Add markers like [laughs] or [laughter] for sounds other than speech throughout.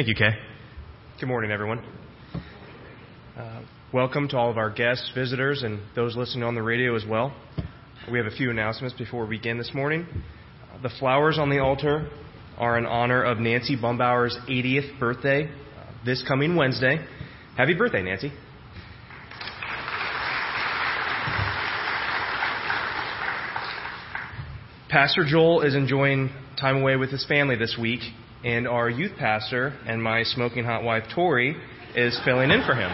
Thank you, Kay. Good morning, everyone. Uh, welcome to all of our guests, visitors, and those listening on the radio as well. We have a few announcements before we begin this morning. Uh, the flowers on the altar are in honor of Nancy Bumbauer's 80th birthday uh, this coming Wednesday. Happy birthday, Nancy. Pastor Joel is enjoying time away with his family this week, and our youth pastor and my smoking hot wife, Tori, is filling in for him.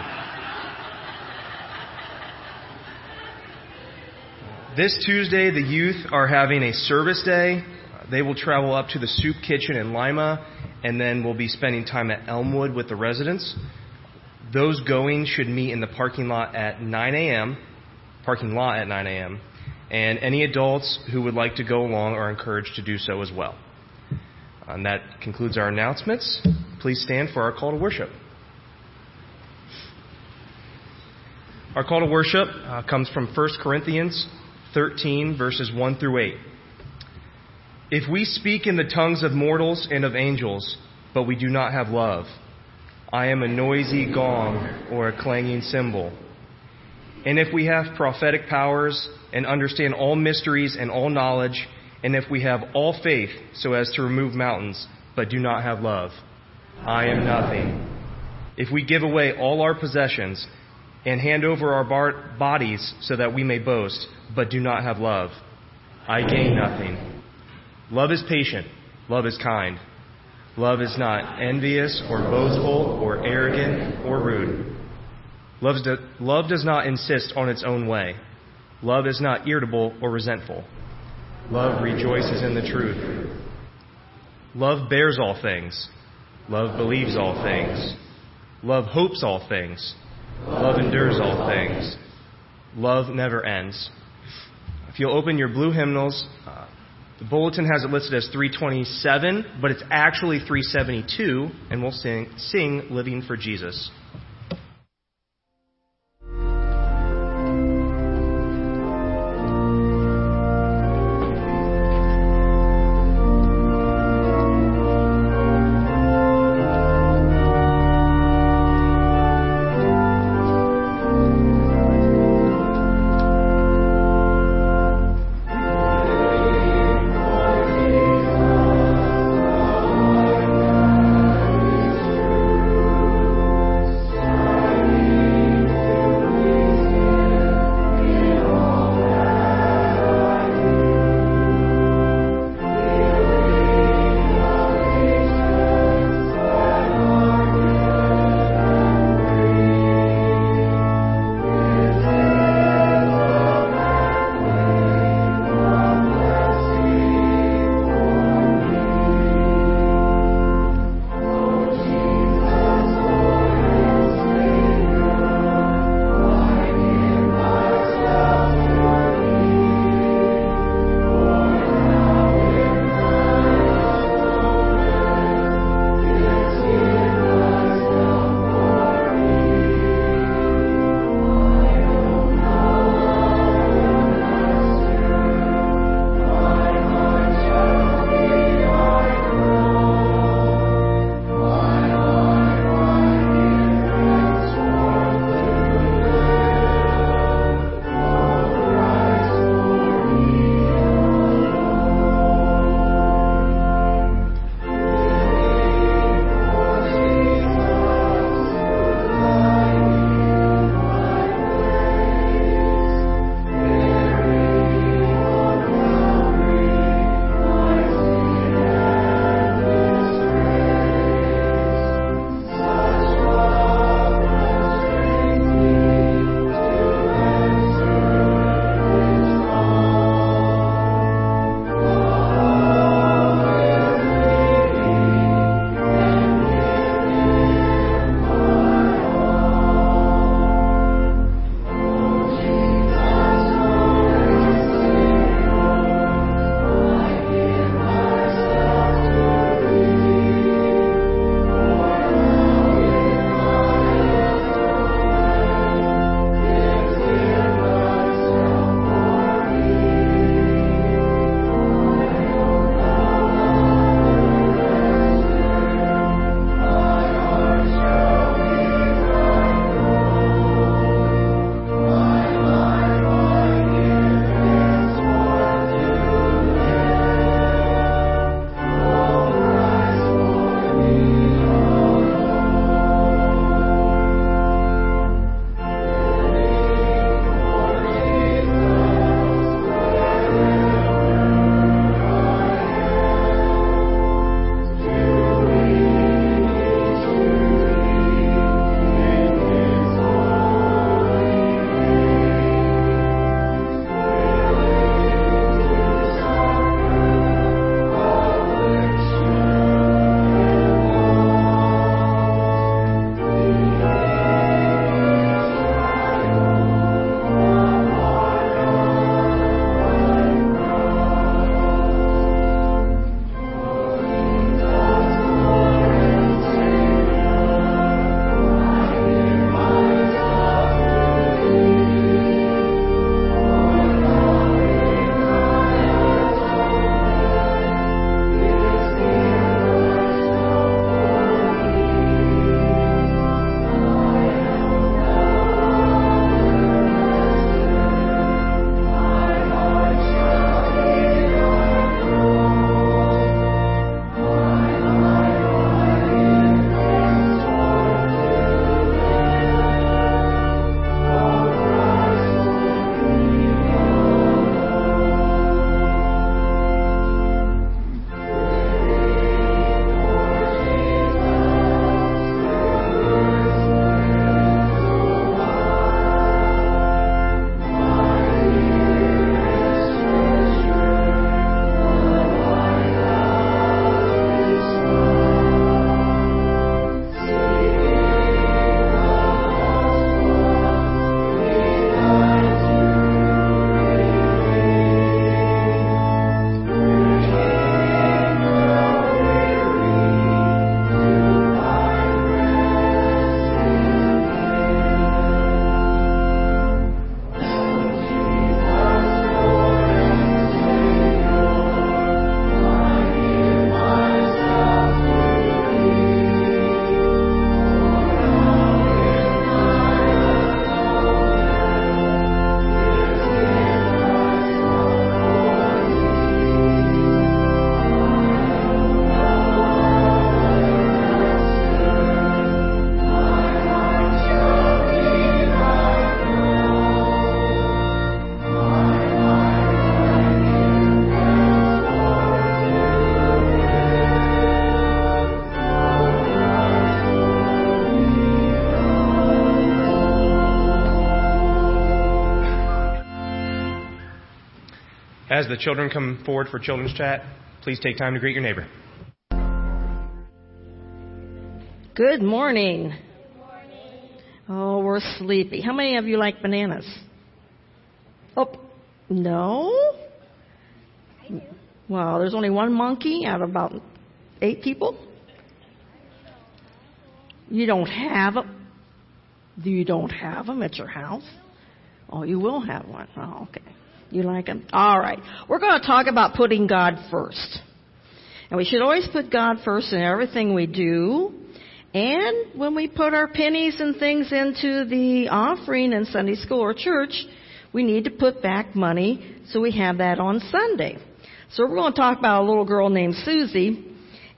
This Tuesday, the youth are having a service day. They will travel up to the soup kitchen in Lima, and then we'll be spending time at Elmwood with the residents. Those going should meet in the parking lot at 9 a.m. Parking lot at 9 a.m and any adults who would like to go along are encouraged to do so as well. And that concludes our announcements. Please stand for our call to worship. Our call to worship uh, comes from 1 Corinthians 13, verses 1 through 8. If we speak in the tongues of mortals and of angels, but we do not have love, I am a noisy gong or a clanging cymbal. And if we have prophetic powers and understand all mysteries and all knowledge, and if we have all faith so as to remove mountains, but do not have love, I am nothing. If we give away all our possessions and hand over our bodies so that we may boast, but do not have love, I gain nothing. Love is patient. Love is kind. Love is not envious or boastful or arrogant or rude. Love, do, love does not insist on its own way. Love is not irritable or resentful. Love rejoices in the truth. Love bears all things. Love believes all things. Love hopes all things. Love endures all things. Love never ends. If you'll open your blue hymnals, uh, the bulletin has it listed as 327, but it's actually 372, and we'll sing, sing Living for Jesus. As the children come forward for children's chat, please take time to greet your neighbor. Good morning. Oh, we're sleepy. How many of you like bananas? Oh, no? Well, there's only one monkey out of about eight people. You don't have them? You don't have them at your house? Oh, you will have one. Oh, okay. You like them? All right. We're going to talk about putting God first. And we should always put God first in everything we do. And when we put our pennies and things into the offering in Sunday school or church, we need to put back money so we have that on Sunday. So we're going to talk about a little girl named Susie.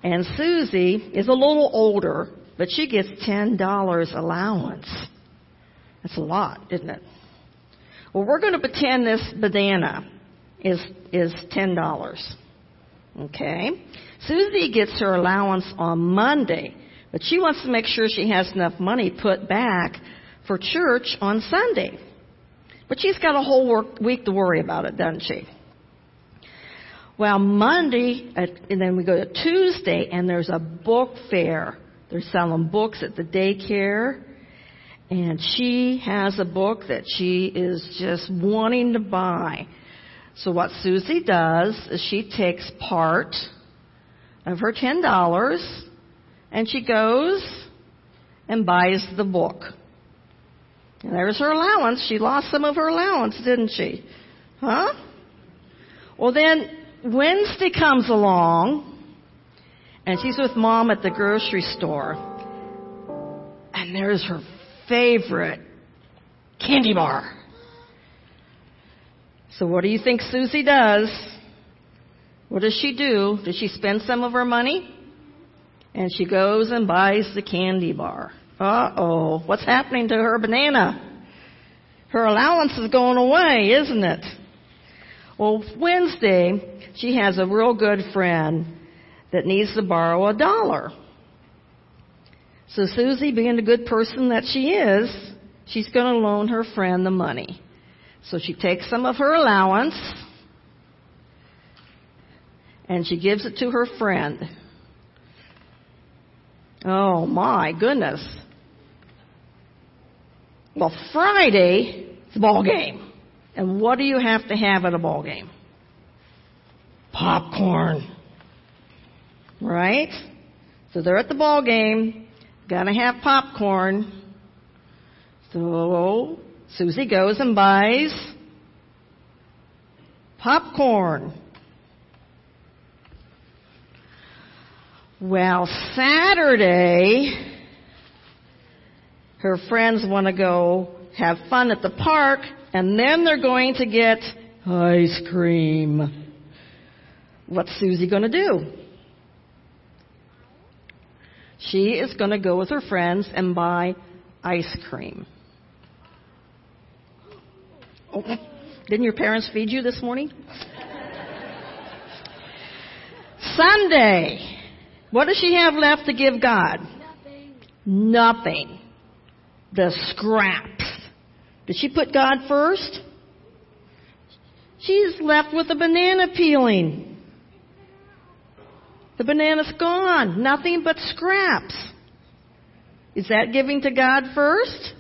And Susie is a little older, but she gets $10 allowance. That's a lot, isn't it? Well, we're going to pretend this banana is, is $10. Okay? Susie gets her allowance on Monday, but she wants to make sure she has enough money put back for church on Sunday. But she's got a whole work, week to worry about it, doesn't she? Well, Monday, and then we go to Tuesday, and there's a book fair. They're selling books at the daycare and she has a book that she is just wanting to buy. So what Susie does is she takes part of her ten dollars and she goes and buys the book. And there's her allowance. She lost some of her allowance, didn't she? Huh? Well then Wednesday comes along and she's with mom at the grocery store. And there's her favorite candy bar. So what do you think Susie does? What does she do? Does she spend some of her money? And she goes and buys the candy bar. Uh oh, what's happening to her banana? Her allowance is going away, isn't it? Well, Wednesday, she has a real good friend that needs to borrow a dollar. So Susie, being the good person that she is, she's going to loan her friend the money. So she takes some of her allowance and she gives it to her friend. Oh my goodness. Well, Friday, it's a ball game. And what do you have to have at a ball game? Popcorn. Right? So they're at the ball game. Gotta have popcorn. So Susie goes and buys popcorn. Well, Saturday, her friends want to go have fun at the park, and then they're going to get ice cream. What's Susie going to do? She is going to go with her friends and buy ice cream. Oh, didn't your parents feed you this morning? Sunday. What does she have left to give God? Nothing. Nothing. The scraps. Did she put God first? She's left with a banana peeling. The banana's gone. Nothing but scraps. Is that giving to God first?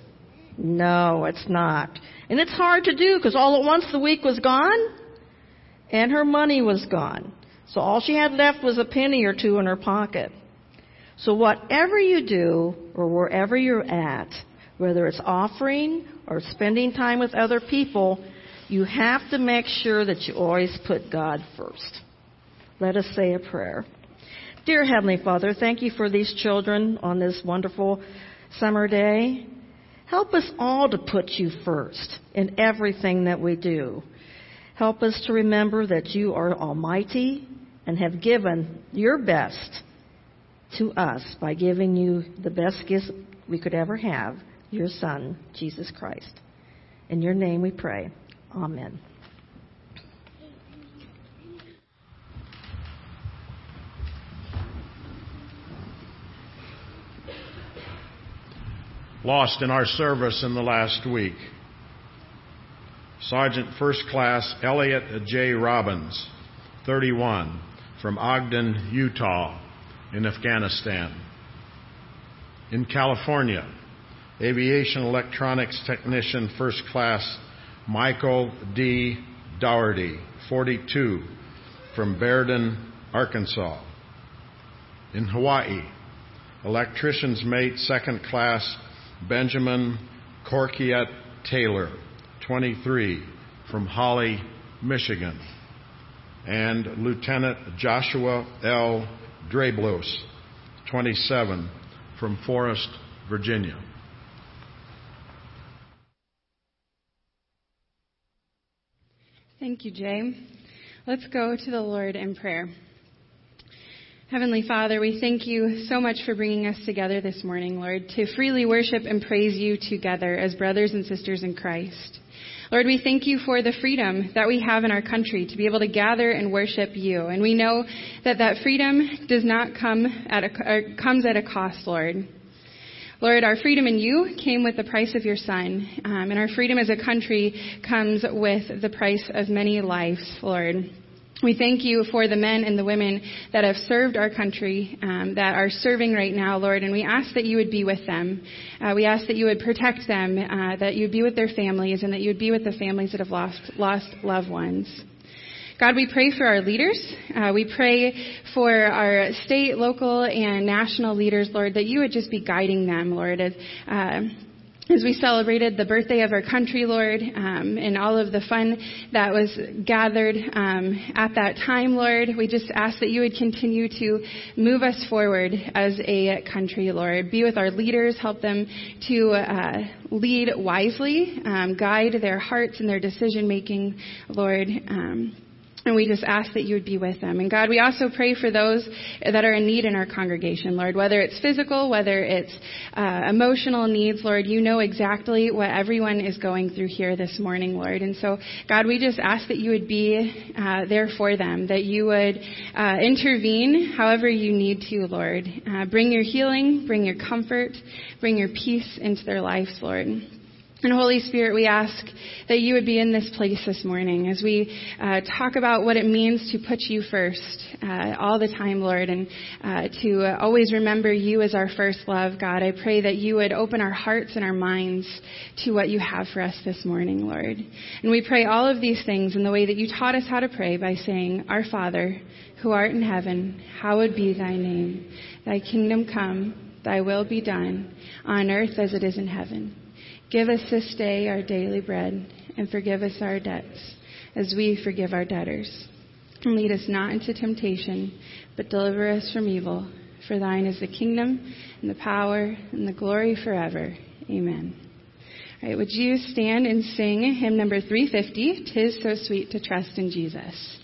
No, it's not. And it's hard to do because all at once the week was gone and her money was gone. So all she had left was a penny or two in her pocket. So whatever you do or wherever you're at, whether it's offering or spending time with other people, you have to make sure that you always put God first. Let us say a prayer. Dear Heavenly Father, thank you for these children on this wonderful summer day. Help us all to put you first in everything that we do. Help us to remember that you are almighty and have given your best to us by giving you the best gift we could ever have, your Son, Jesus Christ. In your name we pray. Amen. Lost in our service in the last week. Sergeant First Class Elliot J. Robbins, 31, from Ogden, Utah, in Afghanistan. In California, Aviation Electronics Technician First Class Michael D. Dougherty, 42, from Berdan, Arkansas. In Hawaii, Electrician's Mate Second Class Benjamin Corkiet Taylor, 23, from Holly, Michigan. And Lieutenant Joshua L. Drablos, 27, from Forest, Virginia. Thank you, Jay. Let's go to the Lord in prayer. Heavenly Father, we thank you so much for bringing us together this morning, Lord, to freely worship and praise you together as brothers and sisters in Christ. Lord, we thank you for the freedom that we have in our country to be able to gather and worship you. And we know that that freedom does not come at a, comes at a cost, Lord. Lord, our freedom in you came with the price of your Son, um, and our freedom as a country comes with the price of many lives, Lord. We thank you for the men and the women that have served our country, um, that are serving right now, Lord, and we ask that you would be with them. Uh, we ask that you would protect them, uh, that you would be with their families, and that you would be with the families that have lost, lost loved ones. God, we pray for our leaders. Uh, we pray for our state, local, and national leaders, Lord, that you would just be guiding them, Lord. As, uh, as we celebrated the birthday of our country, Lord, um, and all of the fun that was gathered um, at that time, Lord, we just ask that you would continue to move us forward as a country, Lord. Be with our leaders, help them to uh, lead wisely, um, guide their hearts and their decision making, Lord. And we just ask that you would be with them. And God, we also pray for those that are in need in our congregation, Lord, whether it's physical, whether it's uh, emotional needs, Lord, you know exactly what everyone is going through here this morning, Lord. And so, God, we just ask that you would be uh, there for them, that you would uh, intervene however you need to, Lord. Uh, bring your healing, bring your comfort, bring your peace into their lives, Lord. And Holy Spirit, we ask that you would be in this place this morning as we uh, talk about what it means to put you first uh, all the time, Lord, and uh, to always remember you as our first love, God. I pray that you would open our hearts and our minds to what you have for us this morning, Lord. And we pray all of these things in the way that you taught us how to pray by saying, Our Father, who art in heaven, hallowed be thy name. Thy kingdom come, thy will be done, on earth as it is in heaven. Give us this day our daily bread, and forgive us our debts, as we forgive our debtors. And lead us not into temptation, but deliver us from evil. For thine is the kingdom, and the power, and the glory forever. Amen. All right, would you stand and sing hymn number 350, Tis So Sweet to Trust in Jesus?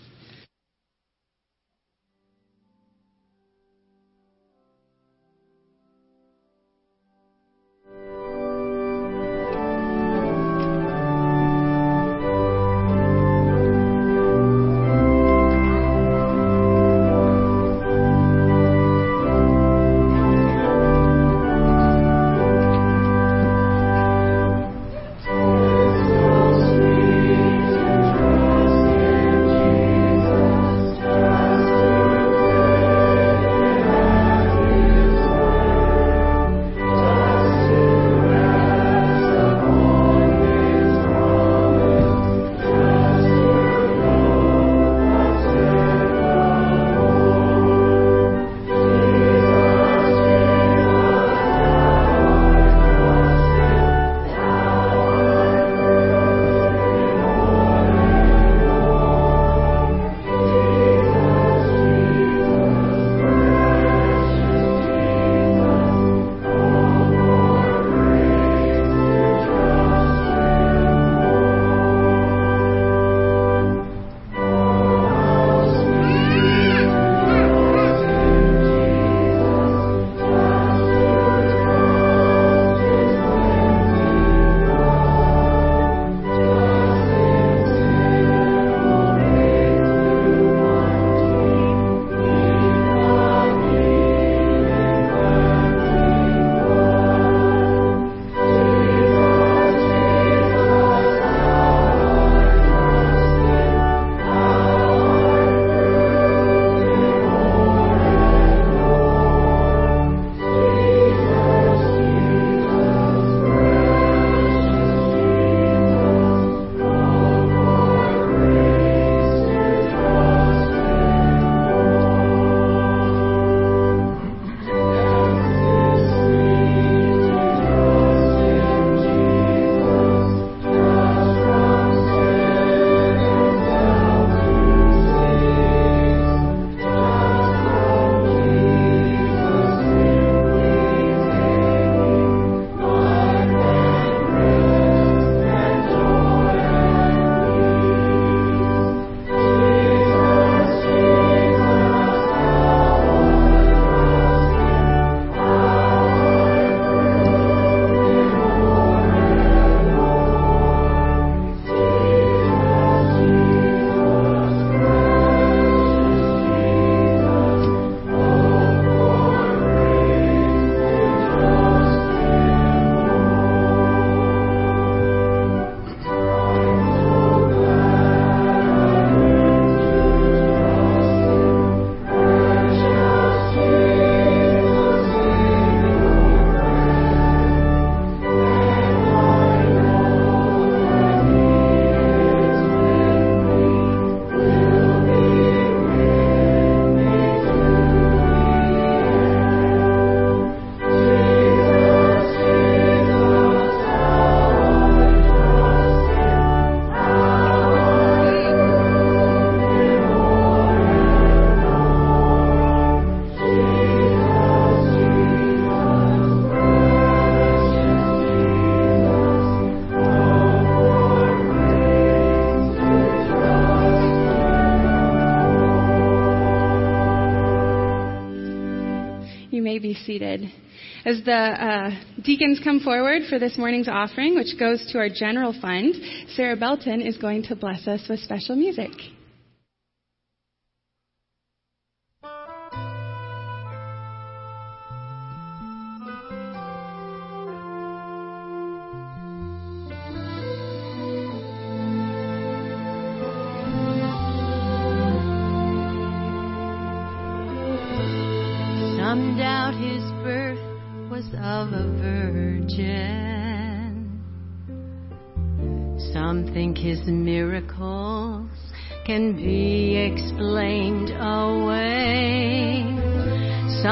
deacons come forward for this morning's offering, which goes to our general fund, Sarah Belton is going to bless us with special music.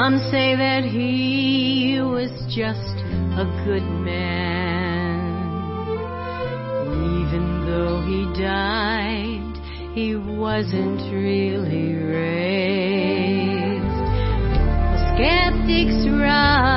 Some say that he was just a good man. Even though he died, he wasn't really raised. Skeptics rise.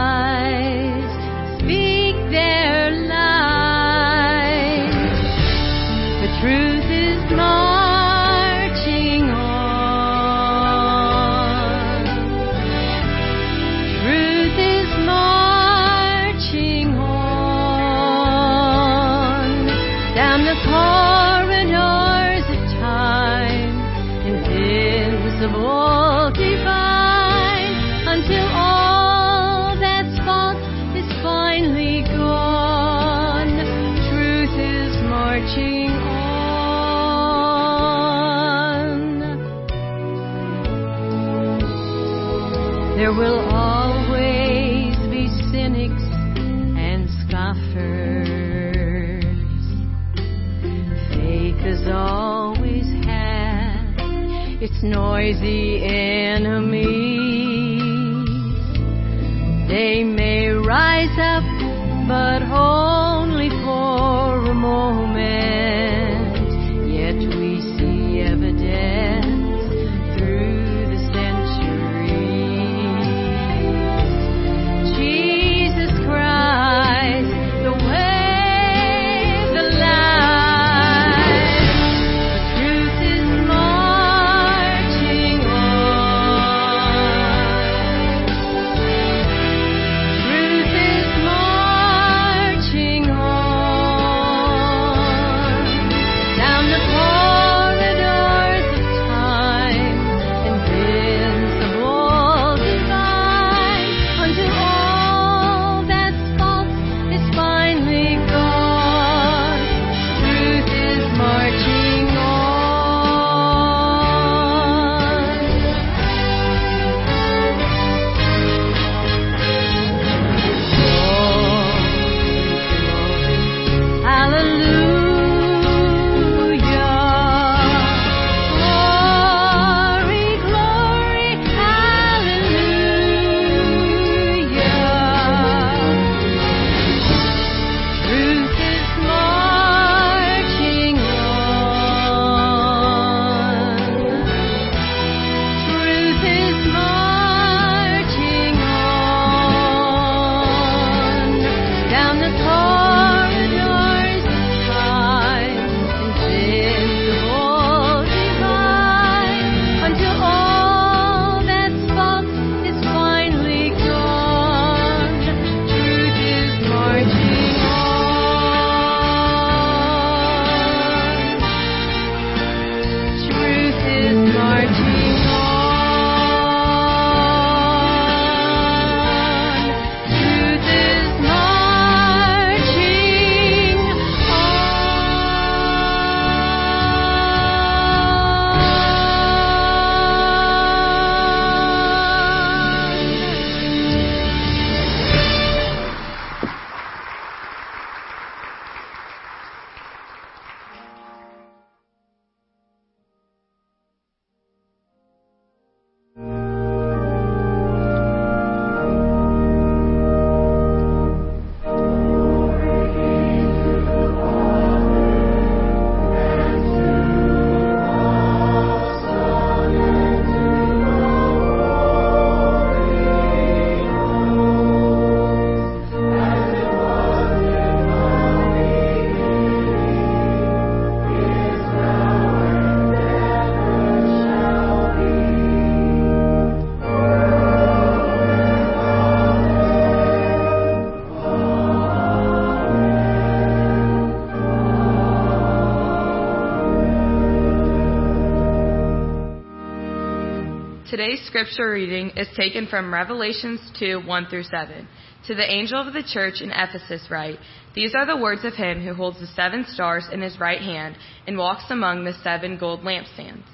Today's scripture reading is taken from Revelations 2 1 through 7. To the angel of the church in Ephesus write, These are the words of him who holds the seven stars in his right hand and walks among the seven gold lampstands.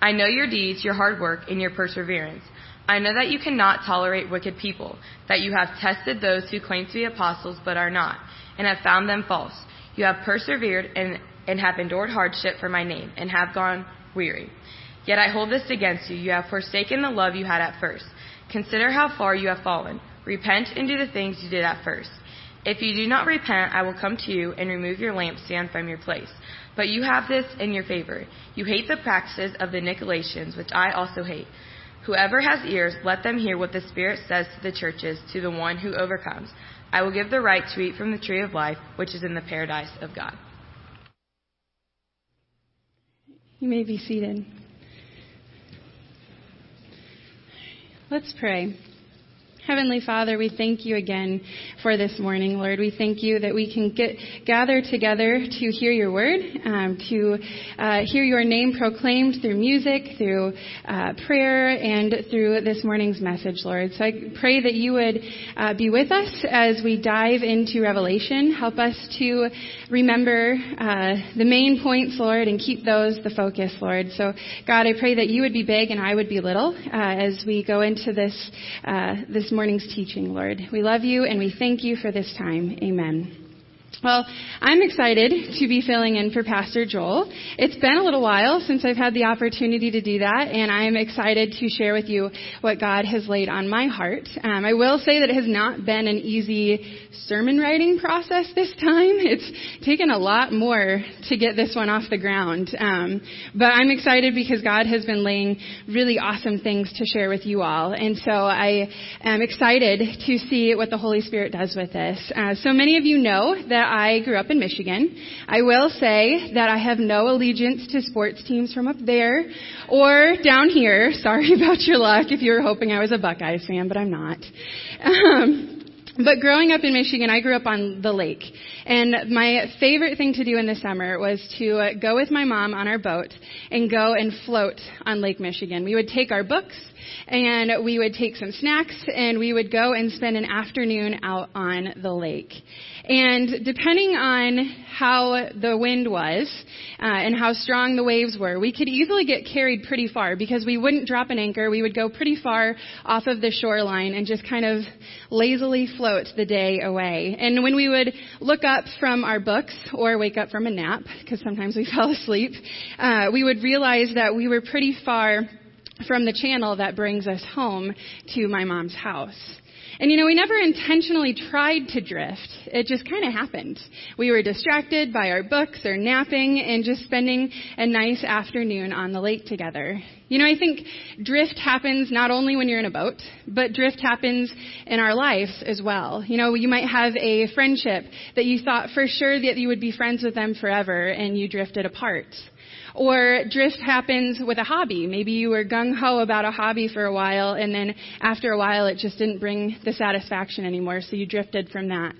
I know your deeds, your hard work, and your perseverance. I know that you cannot tolerate wicked people, that you have tested those who claim to be apostles but are not, and have found them false. You have persevered and, and have endured hardship for my name, and have gone weary. Yet I hold this against you. You have forsaken the love you had at first. Consider how far you have fallen. Repent and do the things you did at first. If you do not repent, I will come to you and remove your lampstand from your place. But you have this in your favor. You hate the practices of the Nicolaitans, which I also hate. Whoever has ears, let them hear what the Spirit says to the churches, to the one who overcomes. I will give the right to eat from the tree of life, which is in the paradise of God. You may be seated. Let's pray. Heavenly Father, we thank you again for this morning, Lord. We thank you that we can get gather together to hear your word, um, to uh, hear your name proclaimed through music, through uh, prayer, and through this morning's message, Lord. So I pray that you would uh, be with us as we dive into Revelation. Help us to remember uh, the main points, Lord, and keep those the focus, Lord. So, God, I pray that you would be big and I would be little uh, as we go into this uh, this morning's teaching, Lord. We love you and we thank you for this time. Amen. Well, I'm excited to be filling in for Pastor Joel. It's been a little while since I've had the opportunity to do that, and I'm excited to share with you what God has laid on my heart. Um, I will say that it has not been an easy sermon writing process this time. [laughs] It's taken a lot more to get this one off the ground. Um, but I'm excited because God has been laying really awesome things to share with you all, and so I am excited to see what the Holy Spirit does with this. Uh, so many of you know that I grew up in Michigan. I will say that I have no allegiance to sports teams from up there or down here. [laughs] Sorry about your luck if you were hoping I was a Buckeyes fan, but I'm not. Um, but growing up in Michigan, I grew up on the lake. And my favorite thing to do in the summer was to uh, go with my mom on our boat and go and float on Lake Michigan. We would take our books and we would take some snacks and we would go and spend an afternoon out on the lake. And depending on how the wind was uh, and how strong the waves were, we could easily get carried pretty far because we wouldn't drop an anchor. We would go pretty far off of the shoreline and just kind of lazily float the day away. And when we would look up from our books or wake up from a nap, because sometimes we [laughs] fell asleep, uh, we would realize that we were pretty far from the channel that brings us home to my mom's house. And you know, we never intentionally tried to drift. It just kind of happened. We were distracted by our books or napping and just spending a nice afternoon on the lake together. You know, I think drift happens not only when you're in a boat, but drift happens in our lives as well. You know, you might have a friendship that you thought for sure that you would be friends with them forever and you drifted apart. Or drift happens with a hobby. Maybe you were gung ho about a hobby for a while, and then after a while it just didn't bring the satisfaction anymore, so you drifted from that.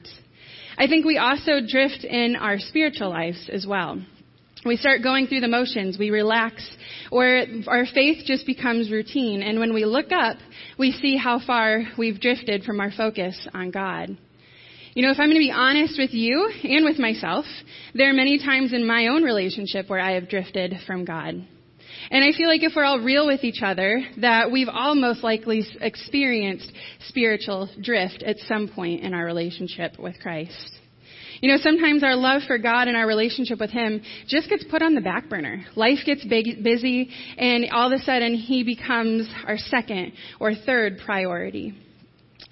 I think we also drift in our spiritual lives as well. We start going through the motions, we relax, or our faith just becomes routine, and when we look up, we see how far we've drifted from our focus on God. You know, if I'm going to be honest with you and with myself, there are many times in my own relationship where I have drifted from God. And I feel like if we're all real with each other, that we've all most likely experienced spiritual drift at some point in our relationship with Christ. You know, sometimes our love for God and our relationship with Him just gets put on the back burner. Life gets big, busy, and all of a sudden He becomes our second or third priority.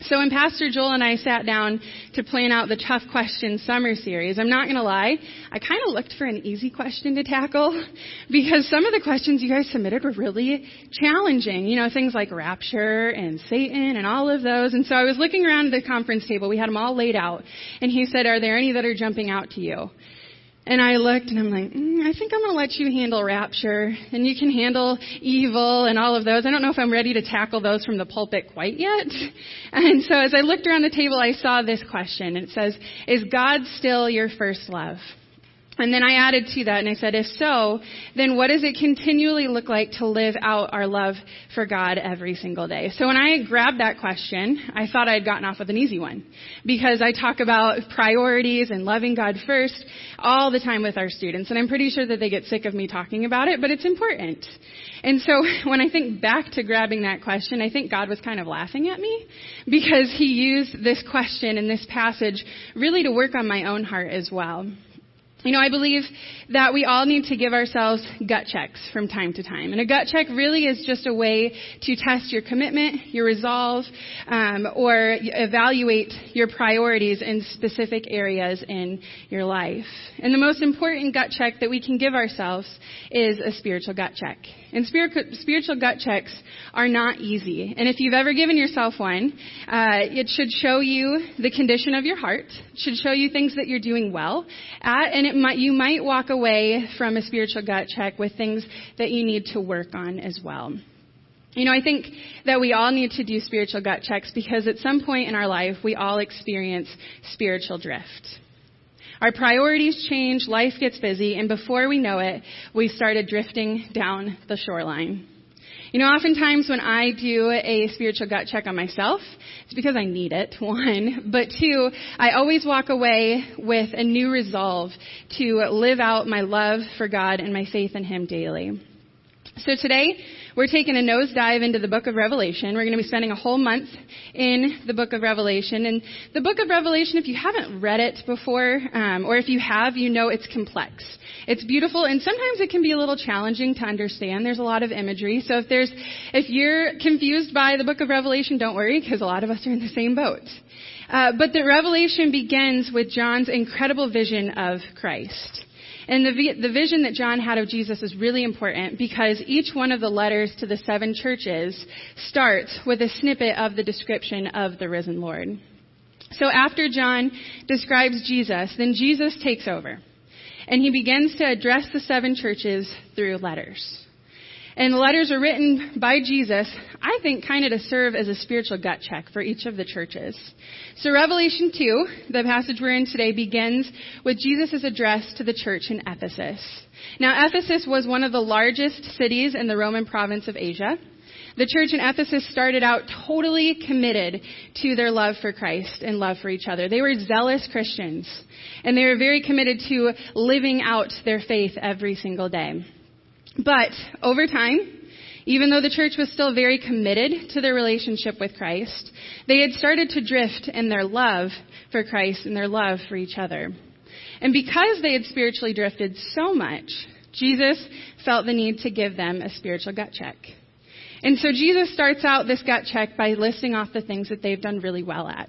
So when Pastor Joel and I sat down to plan out the tough questions summer series, I'm not going to lie, I kind of looked for an easy question to tackle [laughs] because some of the questions you guys submitted were really challenging. You know, things like rapture and Satan and all of those. And so I was looking around the conference table. We had them all laid out. And he said, are there any that are jumping out to you? And I looked and I'm like, mm, I think I'm going to let you handle rapture and you can handle evil and all of those. I don't know if I'm ready to tackle those from the pulpit quite yet. [laughs] And so as I looked around the table, I saw this question. It says, is God still your first love? And then I added to that and I said, if so, then what does it continually look like to live out our love for God every single day? So when I grabbed that question, I thought I had gotten off with an easy one. Because I talk about priorities and loving God first all the time with our students. And I'm pretty sure that they get sick of me talking about it, but it's important. And so [laughs] when I think back to grabbing that question, I think God was kind of laughing at me because he used this question and this passage really to work on my own heart as well. You know, I believe that we all need to give ourselves gut checks from time to time. And a gut check really is just a way to test your commitment, your resolve, um, or evaluate your priorities in specific areas in your life. And the most important gut check that we can give ourselves is a spiritual gut check. And spiritual gut checks are not easy. And if you've ever given yourself one, uh, it should show you the condition of your heart. Should show you things that you're doing well at, and it might, you might walk away from a spiritual gut check with things that you need to work on as well. You know, I think that we all need to do spiritual gut checks because at some point in our life, we all experience spiritual drift. Our priorities change, life gets busy, and before we know it, we started drifting down the shoreline. You know, oftentimes when I do a spiritual gut check on myself, it's because I need it, [laughs] one. But two, I always walk away with a new resolve to live out my love for God and my faith in Him daily. So today, we're taking a nosedive into the book of Revelation. We're going to be spending a whole month in the book of Revelation. And the book of Revelation, if you haven't read it before, um, or if you have, you know it's complex. It's beautiful, and sometimes it can be a little challenging to understand. There's a lot of imagery. So if there's, if you're confused by the book of Revelation, don't worry, because a lot of us are in the same boat. Uh, but the Revelation begins with John's incredible vision of Christ. And the, the vision that John had of Jesus is really important because each one of the letters to the seven churches starts with a snippet of the description of the risen Lord. So after John describes Jesus, then Jesus takes over. And he begins to address the seven churches through letters. And the letters are written by Jesus, I think, kind of to serve as a spiritual gut check for each of the churches. So Revelation 2, the passage we're in today, begins with Jesus' address to the church in Ephesus. Now, Ephesus was one of the largest cities in the Roman province of Asia. The church in Ephesus started out totally committed to their love for Christ and love for each other. They were zealous Christians, and they were very committed to living out their faith every single day. But over time, even though the church was still very committed to their relationship with Christ, they had started to drift in their love for Christ and their love for each other. And because they had spiritually drifted so much, Jesus felt the need to give them a spiritual gut check. And so Jesus starts out this gut check by listing off the things that they've done really well at.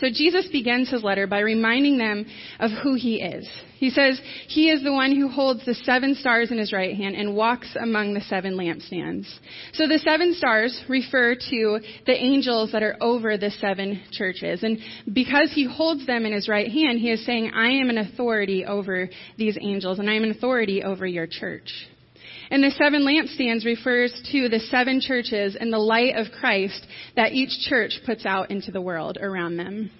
So Jesus begins his letter by reminding them of who he is. He says he is the one who holds the seven stars in his right hand and walks among the seven lampstands. So the seven stars refer to the angels that are over the seven churches. And because he holds them in his right hand, he is saying, I am an authority over these angels and I am an authority over your church. And the seven lampstands refers to the seven churches and the light of Christ that each church puts out into the world around them.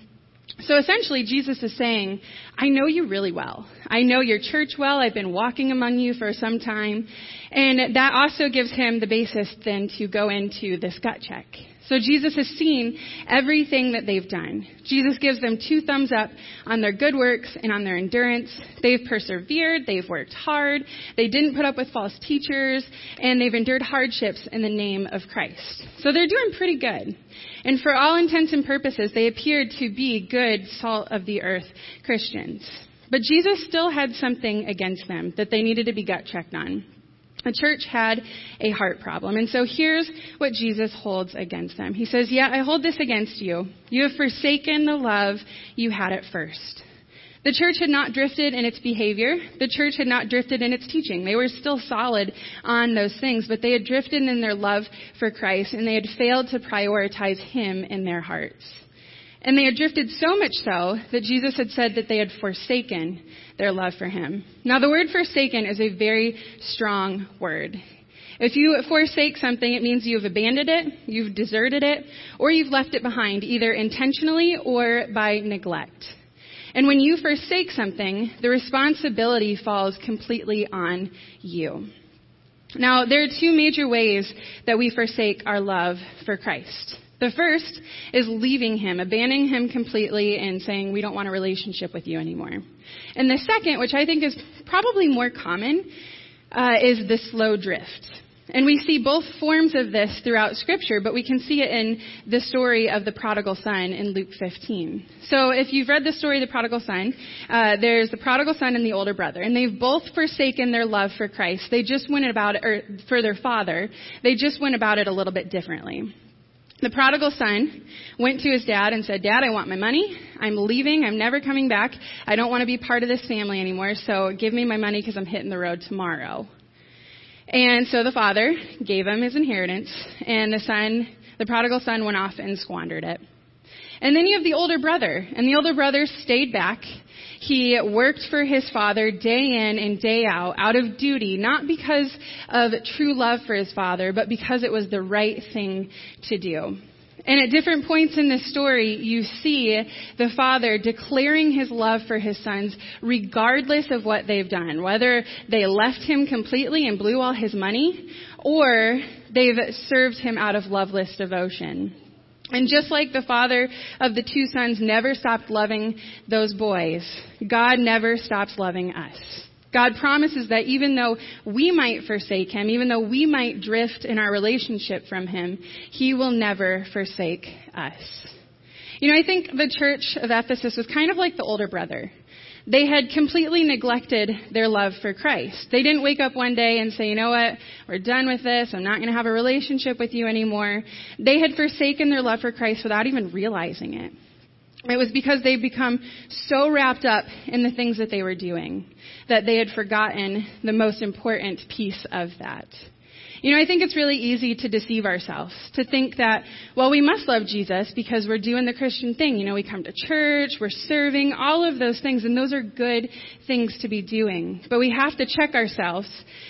So essentially, Jesus is saying, I know you really well. I know your church well. I've been walking among you for some time. And that also gives him the basis then to go into this gut check. So Jesus has seen everything that they've done. Jesus gives them two thumbs up on their good works and on their endurance. They've persevered, they've worked hard, they didn't put up with false teachers, and they've endured hardships in the name of Christ. So they're doing pretty good. And for all intents and purposes, they appeared to be good salt of the earth Christians. But Jesus still had something against them that they needed to be gut checked on. The church had a heart problem. And so here's what Jesus holds against them. He says, Yeah, I hold this against you. You have forsaken the love you had at first. The church had not drifted in its behavior. The church had not drifted in its teaching. They were still solid on those things, but they had drifted in their love for Christ and they had failed to prioritize Him in their hearts. And they had drifted so much so that Jesus had said that they had forsaken their love for Him. Now the word forsaken is a very strong word. If you forsake something, it means you've abandoned it, you've deserted it, or you've left it behind, either intentionally or by neglect. And when you forsake something, the responsibility falls completely on you. Now, there are two major ways that we forsake our love for Christ. The first is leaving him, abandoning him completely and saying, we don't want a relationship with you anymore. And the second, which I think is probably more common, uh, is the slow drift. And we see both forms of this throughout Scripture, but we can see it in the story of the prodigal son in Luke 15. So if you've read the story of the prodigal son, uh, there's the prodigal son and the older brother, and they've both forsaken their love for Christ. They just went about it, or for their father, they just went about it a little bit differently. The prodigal son went to his dad and said, Dad, I want my money. I'm leaving. I'm never coming back. I don't want to be part of this family anymore, so give me my money because I'm hitting the road tomorrow. And so the father gave him his inheritance, and the son, the prodigal son, went off and squandered it. And then you have the older brother, and the older brother stayed back. He worked for his father day in and day out, out of duty, not because of true love for his father, but because it was the right thing to do. And at different points in this story, you see the father declaring his love for his sons regardless of what they've done. Whether they left him completely and blew all his money, or they've served him out of loveless devotion. And just like the father of the two sons never stopped loving those boys, God never stops loving us. God promises that even though we might forsake him, even though we might drift in our relationship from him, he will never forsake us. You know, I think the church of Ephesus was kind of like the older brother. They had completely neglected their love for Christ. They didn't wake up one day and say, you know what, we're done with this, I'm not going to have a relationship with you anymore. They had forsaken their love for Christ without even realizing it. It was because they'd become so wrapped up in the things that they were doing that they had forgotten the most important piece of that. You know, I think it's really easy to deceive ourselves, to think that, well, we must love Jesus because we're doing the Christian thing. You know, we come to church, we're serving, all of those things, and those are good things to be doing. But we have to check ourselves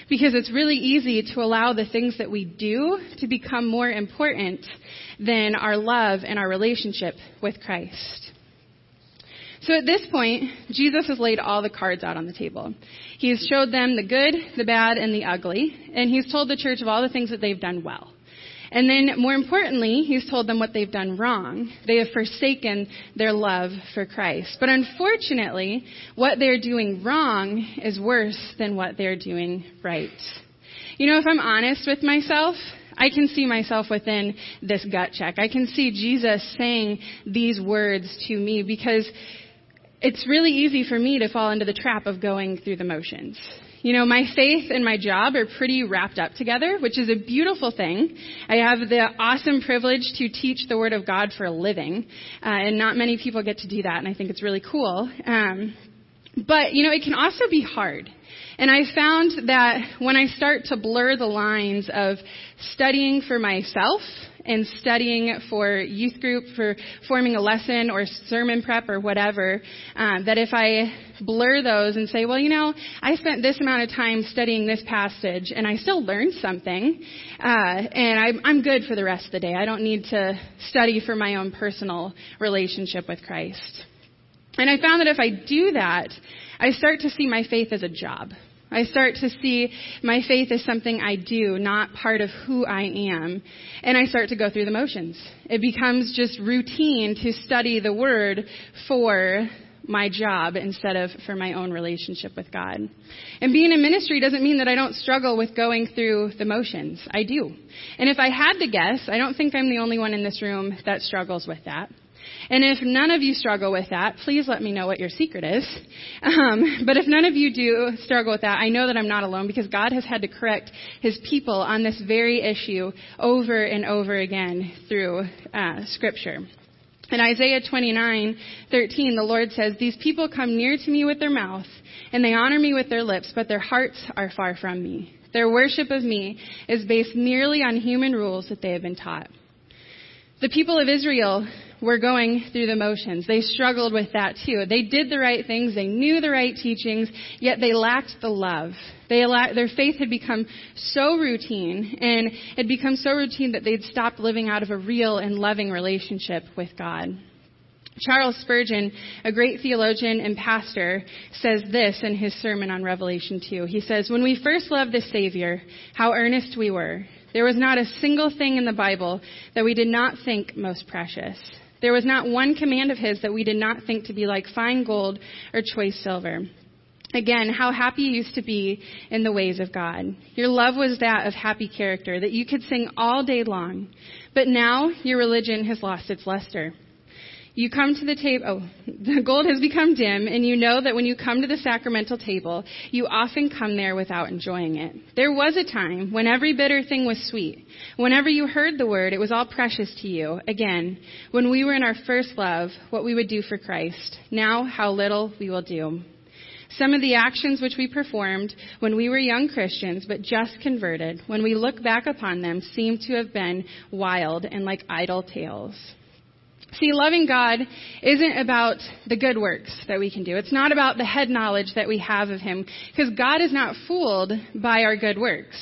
because it's really easy to allow the things that we do to become more important than our love and our relationship with Christ. So at this point, Jesus has laid all the cards out on the table. He's showed them the good, the bad, and the ugly, and he's told the church of all the things that they've done well. And then, more importantly, he's told them what they've done wrong. They have forsaken their love for Christ. But unfortunately, what they're doing wrong is worse than what they're doing right. You know, if I'm honest with myself, I can see myself within this gut check. I can see Jesus saying these words to me because it's really easy for me to fall into the trap of going through the motions. You know, my faith and my job are pretty wrapped up together, which is a beautiful thing. I have the awesome privilege to teach the Word of God for a living, uh, and not many people get to do that, and I think it's really cool. Um, but, you know, it can also be hard. And I found that when I start to blur the lines of studying for myself and studying for youth group, for forming a lesson or sermon prep or whatever, uh, that if I blur those and say, well, you know, I spent this amount of time studying this passage and I still learned something, uh, and I'm, I'm good for the rest of the day. I don't need to study for my own personal relationship with Christ. And I found that if I do that, I start to see my faith as a job. I start to see my faith as something I do, not part of who I am. And I start to go through the motions. It becomes just routine to study the Word for my job instead of for my own relationship with God. And being in ministry doesn't mean that I don't struggle with going through the motions. I do. And if I had to guess, I don't think I'm the only one in this room that struggles with that. And if none of you struggle with that, please let me know what your secret is. Um, but if none of you do struggle with that, I know that I'm not alone because God has had to correct His people on this very issue over and over again through uh, Scripture. In Isaiah 29:13, the Lord says, "These people come near to me with their mouth, and they honor me with their lips, but their hearts are far from me. Their worship of me is based merely on human rules that they have been taught." The people of Israel were going through the motions. They struggled with that too. They did the right things, they knew the right teachings, yet they lacked the love. They, their faith had become so routine and had become so routine that they'd stopped living out of a real and loving relationship with God. Charles Spurgeon, a great theologian and pastor, says this in his sermon on Revelation 2. He says, When we first loved the Savior, how earnest we were. There was not a single thing in the Bible that we did not think most precious. There was not one command of his that we did not think to be like fine gold or choice silver. Again, how happy you used to be in the ways of God. Your love was that of happy character that you could sing all day long. But now your religion has lost its luster. You come to the table, oh, [laughs] the gold has become dim, and you know that when you come to the sacramental table, you often come there without enjoying it. There was a time when every bitter thing was sweet. Whenever you heard the word, it was all precious to you. Again, when we were in our first love, what we would do for Christ. Now, how little we will do. Some of the actions which we performed when we were young Christians, but just converted, when we look back upon them, seem to have been wild and like idle tales. See, loving God isn't about the good works that we can do. It's not about the head knowledge that we have of Him, because God is not fooled by our good works.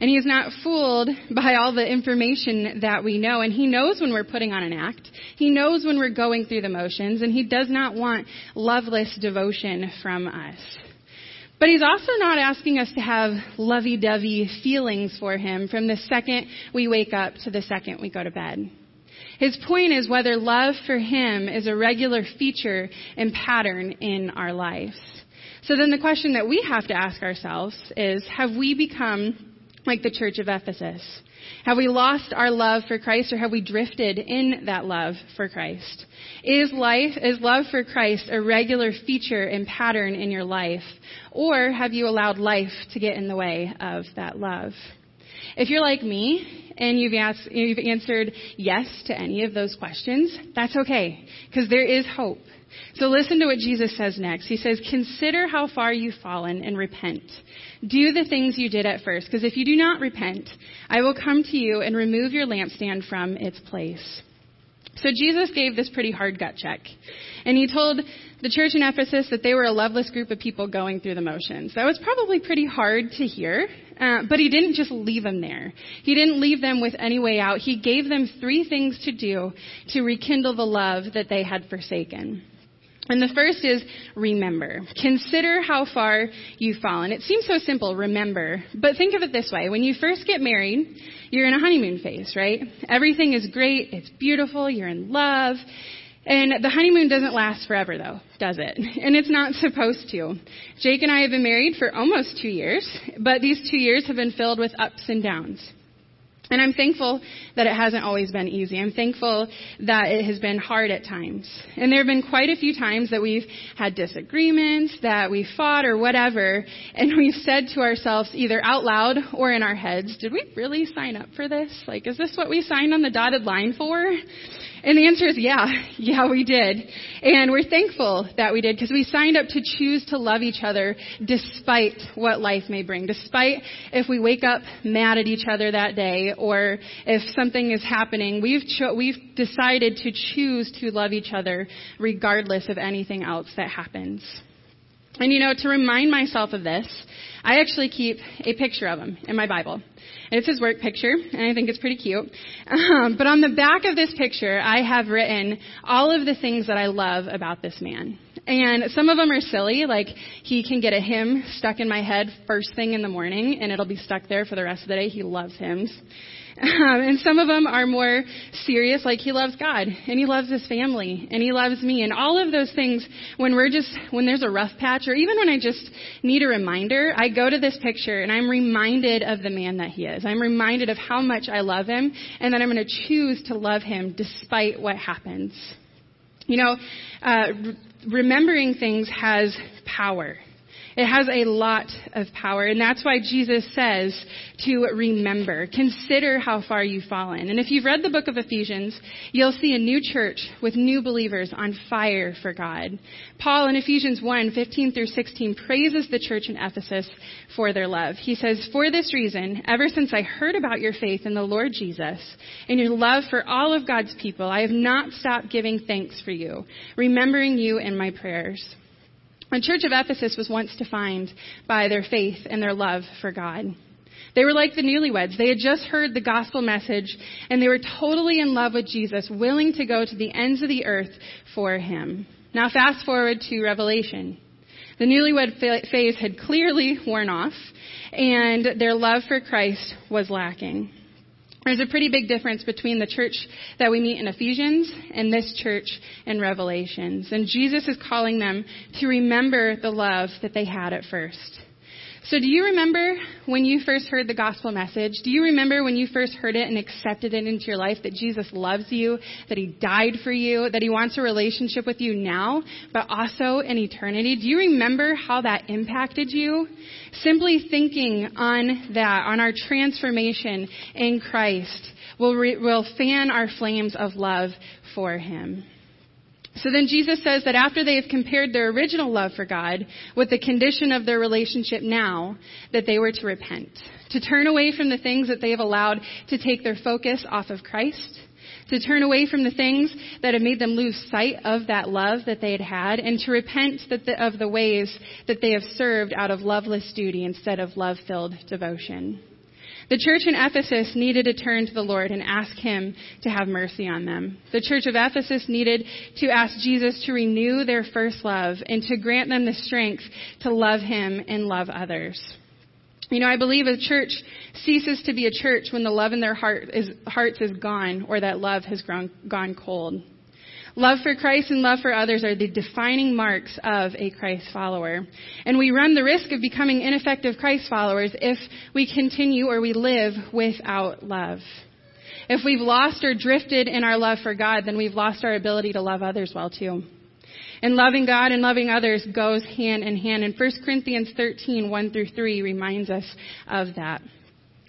And He's not fooled by all the information that we know. And He knows when we're putting on an act. He knows when we're going through the motions. And He does not want loveless devotion from us. But he's also not asking us to have lovey-dovey feelings for him from the second we wake up to the second we go to bed. His point is whether love for him is a regular feature and pattern in our lives. So then the question that we have to ask ourselves is, have we become like the church of Ephesus? Have we lost our love for Christ or have we drifted in that love for Christ? Is life, is love for Christ a regular feature and pattern in your life? Or have you allowed life to get in the way of that love? If you're like me and you've, asked, you've answered yes to any of those questions, that's okay, because there is hope. So listen to what Jesus says next. He says, Consider how far you've fallen and repent. Do the things you did at first, because if you do not repent, I will come to you and remove your lampstand from its place. So Jesus gave this pretty hard gut check. And he told the church in Ephesus that they were a loveless group of people going through the motions. That was probably pretty hard to hear, uh, but he didn't just leave them there. He didn't leave them with any way out. He gave them three things to do to rekindle the love that they had forsaken. And the first is remember. Consider how far you've fallen. It seems so simple, remember. But think of it this way. When you first get married, you're in a honeymoon phase, right? Everything is great. It's beautiful. You're in love. And the honeymoon doesn't last forever though, does it? [laughs] And it's not supposed to. Jake and I have been married for almost two years, but these two years have been filled with ups and downs. And I'm thankful that it hasn't always been easy. I'm thankful that it has been hard at times. And there have been quite a few times that we've had disagreements, that we fought or whatever, and [laughs] we've said to ourselves either out loud or in our heads, did we really sign up for this? Like, is this what we signed on the dotted line for? And the answer is yeah. [laughs] Yeah, we did. And we're thankful that we did because we signed up to choose to love each other despite what life may bring. Despite if we wake up mad at each other that day or if something is happening, we've, cho- we've decided to choose to love each other regardless of anything else that happens. And you know, to remind myself of this, I actually keep a picture of him in my Bible. It's his work picture, and I think it's pretty cute. Um, but on the back of this picture, I have written all of the things that I love about this man. And some of them are silly, like he can get a hymn stuck in my head first thing in the morning, and it'll be stuck there for the rest of the day. He loves hymns. Um, and some of them are more serious, like he loves God and he loves his family and he loves me and all of those things. When we're just when there's a rough patch, or even when I just need a reminder, I go to this picture and I'm reminded of the man that he is. I'm reminded of how much I love him and that I'm going to choose to love him despite what happens. You know, uh, remembering things has power. It has a lot of power, and that's why Jesus says to remember. Consider how far you've fallen. And if you've read the book of Ephesians, you'll see a new church with new believers on fire for God. Paul in Ephesians 1, 15 through 16 praises the church in Ephesus for their love. He says, For this reason, ever since I heard about your faith in the Lord Jesus and your love for all of God's people, I have not stopped giving thanks for you, remembering you in my prayers. The church of Ephesus was once defined by their faith and their love for God. They were like the newlyweds. They had just heard the gospel message and they were totally in love with Jesus, willing to go to the ends of the earth for him. Now fast forward to Revelation. The newlywed phase had clearly worn off and their love for Christ was lacking. There's a pretty big difference between the church that we meet in Ephesians and this church in Revelations. And Jesus is calling them to remember the love that they had at first. So do you remember when you first heard the gospel message? Do you remember when you first heard it and accepted it into your life that Jesus loves you, that he died for you, that he wants a relationship with you now, but also in eternity? Do you remember how that impacted you? Simply thinking on that, on our transformation in Christ, will, re- will fan our flames of love for him. So then Jesus says that after they have compared their original love for God with the condition of their relationship now, that they were to repent, to turn away from the things that they have allowed to take their focus off of Christ, to turn away from the things that have made them lose sight of that love that they had had, and to repent of the ways that they have served out of loveless duty instead of love-filled devotion. The church in Ephesus needed to turn to the Lord and ask Him to have mercy on them. The church of Ephesus needed to ask Jesus to renew their first love and to grant them the strength to love Him and love others. You know, I believe a church ceases to be a church when the love in their heart is, hearts is gone or that love has grown, gone cold. Love for Christ and love for others are the defining marks of a Christ follower. And we run the risk of becoming ineffective Christ followers if we continue or we live without love. If we've lost or drifted in our love for God, then we've lost our ability to love others well too. And loving God and loving others goes hand in hand. And 1 Corinthians 13, 1 through 3 reminds us of that.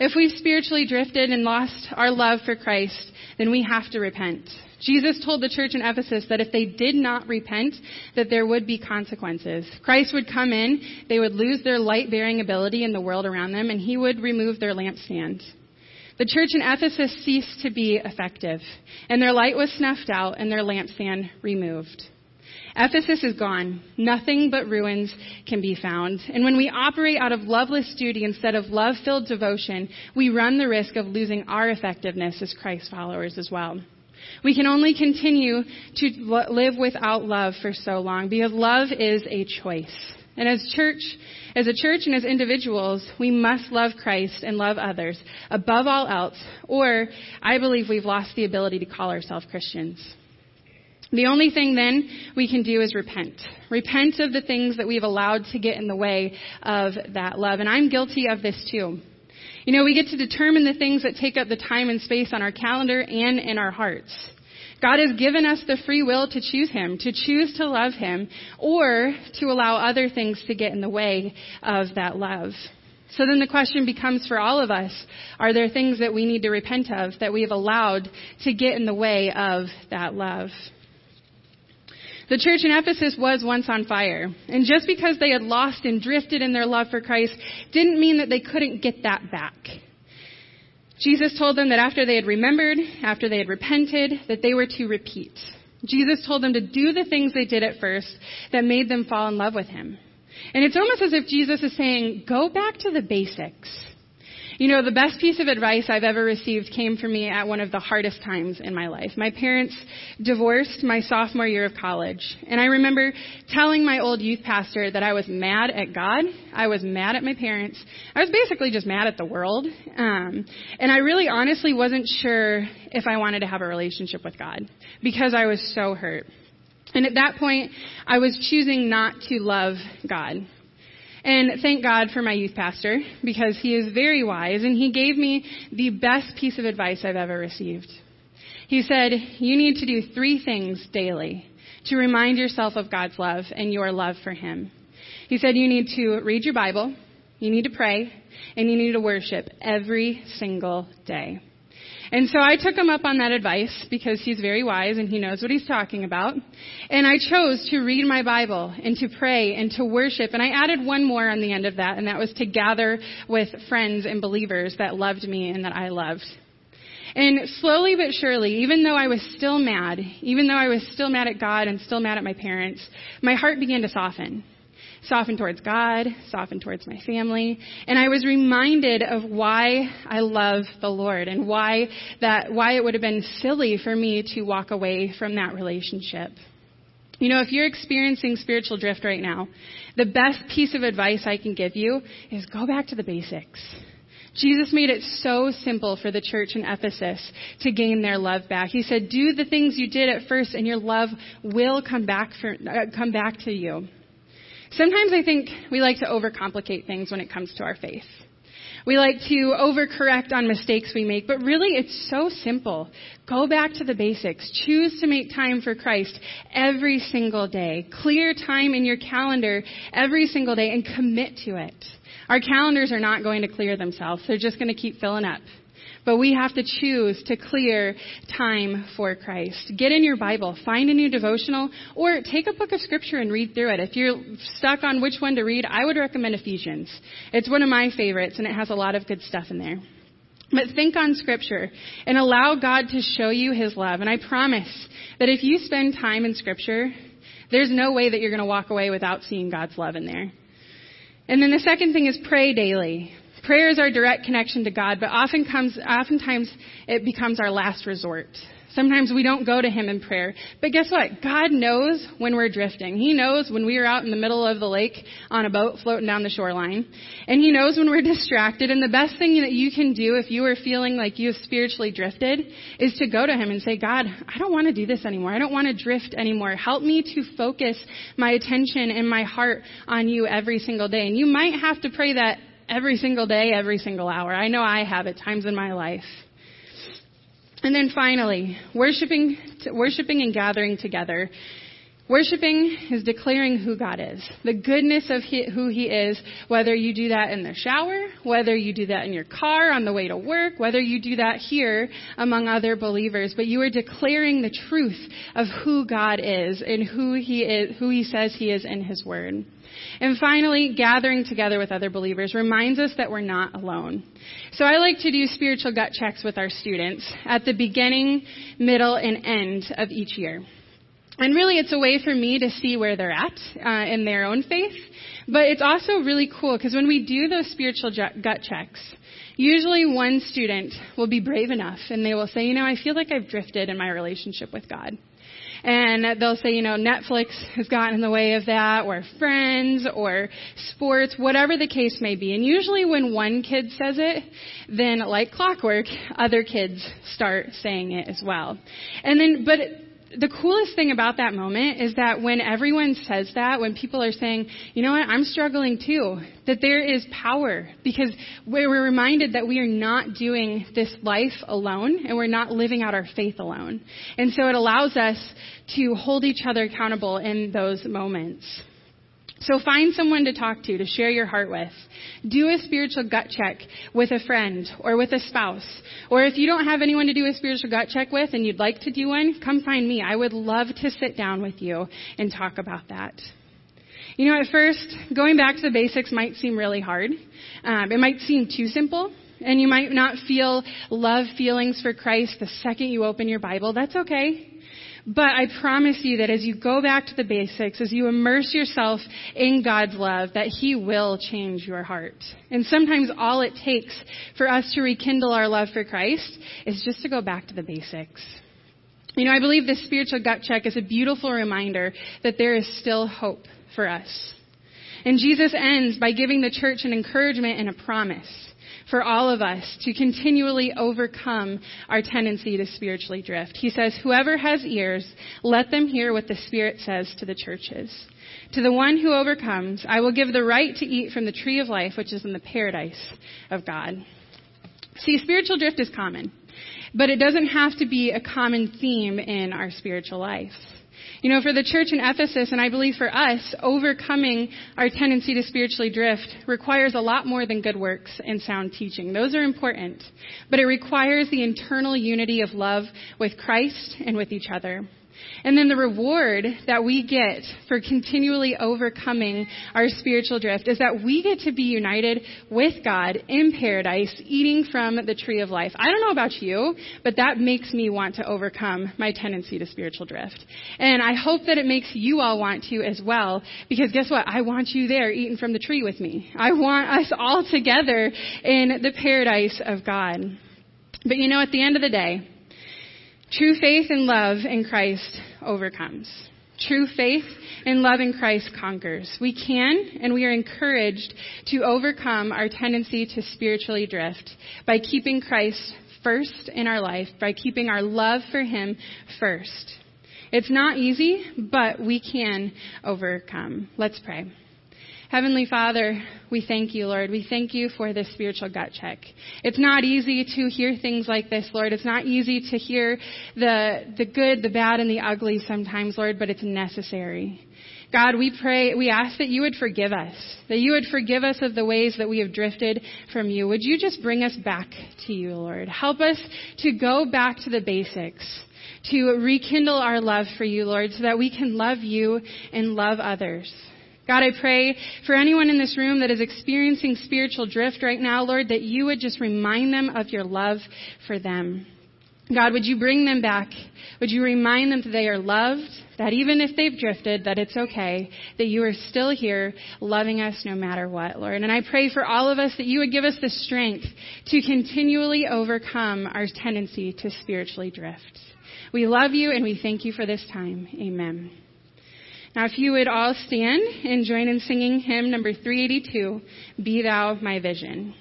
If we've spiritually drifted and lost our love for Christ, then we have to repent. Jesus told the church in Ephesus that if they did not repent, that there would be consequences. Christ would come in, they would lose their light bearing ability in the world around them, and he would remove their lampstand. The church in Ephesus ceased to be effective, and their light was snuffed out and their lampstand removed. Ephesus is gone. Nothing but ruins can be found. And when we operate out of loveless duty instead of love filled devotion, we run the risk of losing our effectiveness as Christ followers as well. We can only continue to live without love for so long because love is a choice. And as church, as a church and as individuals, we must love Christ and love others above all else, or I believe we've lost the ability to call ourselves Christians. The only thing then we can do is repent. Repent of the things that we've allowed to get in the way of that love. And I'm guilty of this too. You know, we get to determine the things that take up the time and space on our calendar and in our hearts. God has given us the free will to choose Him, to choose to love Him, or to allow other things to get in the way of that love. So then the question becomes for all of us, are there things that we need to repent of that we have allowed to get in the way of that love? The church in Ephesus was once on fire. And just because they had lost and drifted in their love for Christ didn't mean that they couldn't get that back. Jesus told them that after they had remembered, after they had repented, that they were to repeat. Jesus told them to do the things they did at first that made them fall in love with him. And it's almost as if Jesus is saying, go back to the basics. You know, the best piece of advice I've ever received came from me at one of the hardest times in my life. My parents divorced my sophomore year of college. And I remember telling my old youth pastor that I was mad at God. I was mad at my parents. I was basically just mad at the world. Um, and I really honestly wasn't sure if I wanted to have a relationship with God because I was so hurt. And at that point, I was choosing not to love God. And thank God for my youth pastor because he is very wise and he gave me the best piece of advice I've ever received. He said, You need to do three things daily to remind yourself of God's love and your love for him. He said, You need to read your Bible, you need to pray, and you need to worship every single day. And so I took him up on that advice because he's very wise and he knows what he's talking about. And I chose to read my Bible and to pray and to worship. And I added one more on the end of that, and that was to gather with friends and believers that loved me and that I loved. And slowly but surely, even though I was still mad, even though I was still mad at God and still mad at my parents, my heart began to soften soften towards God, soften towards my family. And I was reminded of why I love the Lord and why that, why it would have been silly for me to walk away from that relationship. You know, if you're experiencing spiritual drift right now, the best piece of advice I can give you is go back to the basics. Jesus made it so simple for the church in Ephesus to gain their love back. He said, "Do the things you did at first, and your love will come back for, uh, come back to you." Sometimes I think we like to overcomplicate things when it comes to our faith. We like to overcorrect on mistakes we make, but really it's so simple. Go back to the basics. Choose to make time for Christ every single day. Clear time in your calendar every single day and commit to it. Our calendars are not going to clear themselves. They're just going to keep filling up. But we have to choose to clear time for Christ. Get in your Bible, find a new devotional, or take a book of Scripture and read through it. If you're stuck on which one to read, I would recommend Ephesians. It's one of my favorites, and it has a lot of good stuff in there. But think on Scripture and allow God to show you His love. And I promise that if you spend time in Scripture, there's no way that you're going to walk away without seeing God's love in there. And then the second thing is pray daily. Prayer is our direct connection to God, but often comes, oftentimes it becomes our last resort. Sometimes we don't go to Him in prayer. But guess what? God knows when we're drifting. He knows when we are out in the middle of the lake on a boat floating down the shoreline. And He knows when we're [laughs] distracted. And the best thing that you can do if you are feeling like you have spiritually drifted is to go to Him and say, God, I don't want to do this anymore. I don't want to drift anymore. Help me to focus my attention and my heart on you every single day. And you might have to pray that every single day, every single hour. I know I have at times in my life. And then finally, worshiping, worshiping and gathering together. Worshiping is declaring who God is, the goodness of he, who He is, whether you do that in the shower, whether you do that in your car on the way to work, whether you do that here among other believers, but you are declaring the truth of who God is and who He is, who He says He is in His Word. And finally, gathering together with other believers reminds us that we're not alone. So I like to do spiritual gut checks with our students at the beginning, middle, and end of each year. And really, it's a way for me to see where they're at uh, in their own faith. But it's also really cool because when we do those spiritual gut checks, usually one student will be brave enough and they will say, you know, I feel like I've drifted in my relationship with God. And they'll say, you know, Netflix has gotten in the way of that, or friends, or sports, whatever the case may be. And usually when one kid says it, then like clockwork, other kids start saying it as well. And then, but the coolest thing about that moment is that when everyone says that, when people are saying, you know what, I'm struggling too, that there is power because we're reminded that we are not doing this life alone and we're not living out our faith alone. And so it allows us to hold each other accountable in those moments. So find someone to talk to, to share your heart with. Do a spiritual gut check with a friend or with a spouse. Or if you don't have anyone to do a spiritual gut check with and you'd like to do one, come find me. I would love to sit down with you and talk about that. You know, at first, going back to the basics might seem really hard. Um, it might seem too simple. And you might not feel love feelings for Christ the second you open your Bible. That's okay. But I promise you that as you go back to the basics, as you immerse yourself in God's love, that He will change your heart. And sometimes all it takes for us to rekindle our love for Christ is just to go back to the basics. You know, I believe this spiritual gut check is a beautiful reminder that there is still hope for us. And Jesus ends by giving the church an encouragement and a promise for all of us to continually overcome our tendency to spiritually drift. He says, Whoever has ears, let them hear what the Spirit says to the churches. To the one who overcomes, I will give the right to eat from the tree of life, which is in the paradise of God. See, spiritual drift is common, but it doesn't have to be a common theme in our spiritual life. You know, for the church in Ephesus, and I believe for us, overcoming our tendency to spiritually drift requires a lot more than good works and sound teaching. Those are important. But it requires the internal unity of love with Christ and with each other. And then the reward that we get for continually overcoming our spiritual drift is that we get to be united with God in paradise, eating from the tree of life. I don't know about you, but that makes me want to overcome my tendency to spiritual drift. And I hope that it makes you all want to as well, because guess what? I want you there eating from the tree with me. I want us all together in the paradise of God. But you know, at the end of the day, True faith and love in Christ overcomes. True faith and love in Christ conquers. We can and we are encouraged to overcome our tendency to spiritually drift by keeping Christ first in our life, by keeping our love for Him first. It's not easy, but we can overcome. Let's pray. Heavenly Father, we thank you, Lord. We thank you for this spiritual gut check. It's not easy to hear things like this, Lord. It's not easy to hear the, the good, the bad, and the ugly sometimes, Lord, but it's necessary. God, we pray, we ask that you would forgive us, that you would forgive us of the ways that we have drifted from you. Would you just bring us back to you, Lord? Help us to go back to the basics, to rekindle our love for you, Lord, so that we can love you and love others. God, I pray for anyone in this room that is experiencing spiritual drift right now, Lord, that you would just remind them of your love for them. God, would you bring them back? Would you remind them that they are loved, that even if they've drifted, that it's okay, that you are still here loving us no matter what, Lord. And I pray for all of us that you would give us the strength to continually overcome our tendency to spiritually drift. We love you and we thank you for this time. Amen. Now, if you would all stand and join in singing hymn number 382, Be Thou My Vision.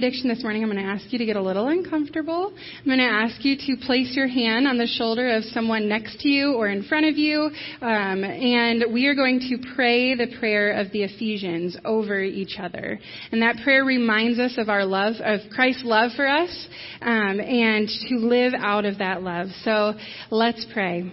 Benediction this morning, I'm going to ask you to get a little uncomfortable. I'm going to ask you to place your hand on the shoulder of someone next to you or in front of you, um, and we are going to pray the prayer of the Ephesians over each other. And that prayer reminds us of our love, of Christ's love for us, um, and to live out of that love. So let's pray.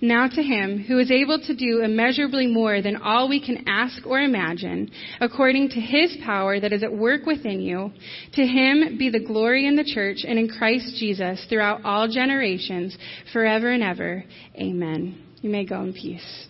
Now to him who is able to do immeasurably more than all we can ask or imagine, according to his power that is at work within you, to him be the glory in the church and in Christ Jesus throughout all generations, forever and ever. Amen. You may go in peace.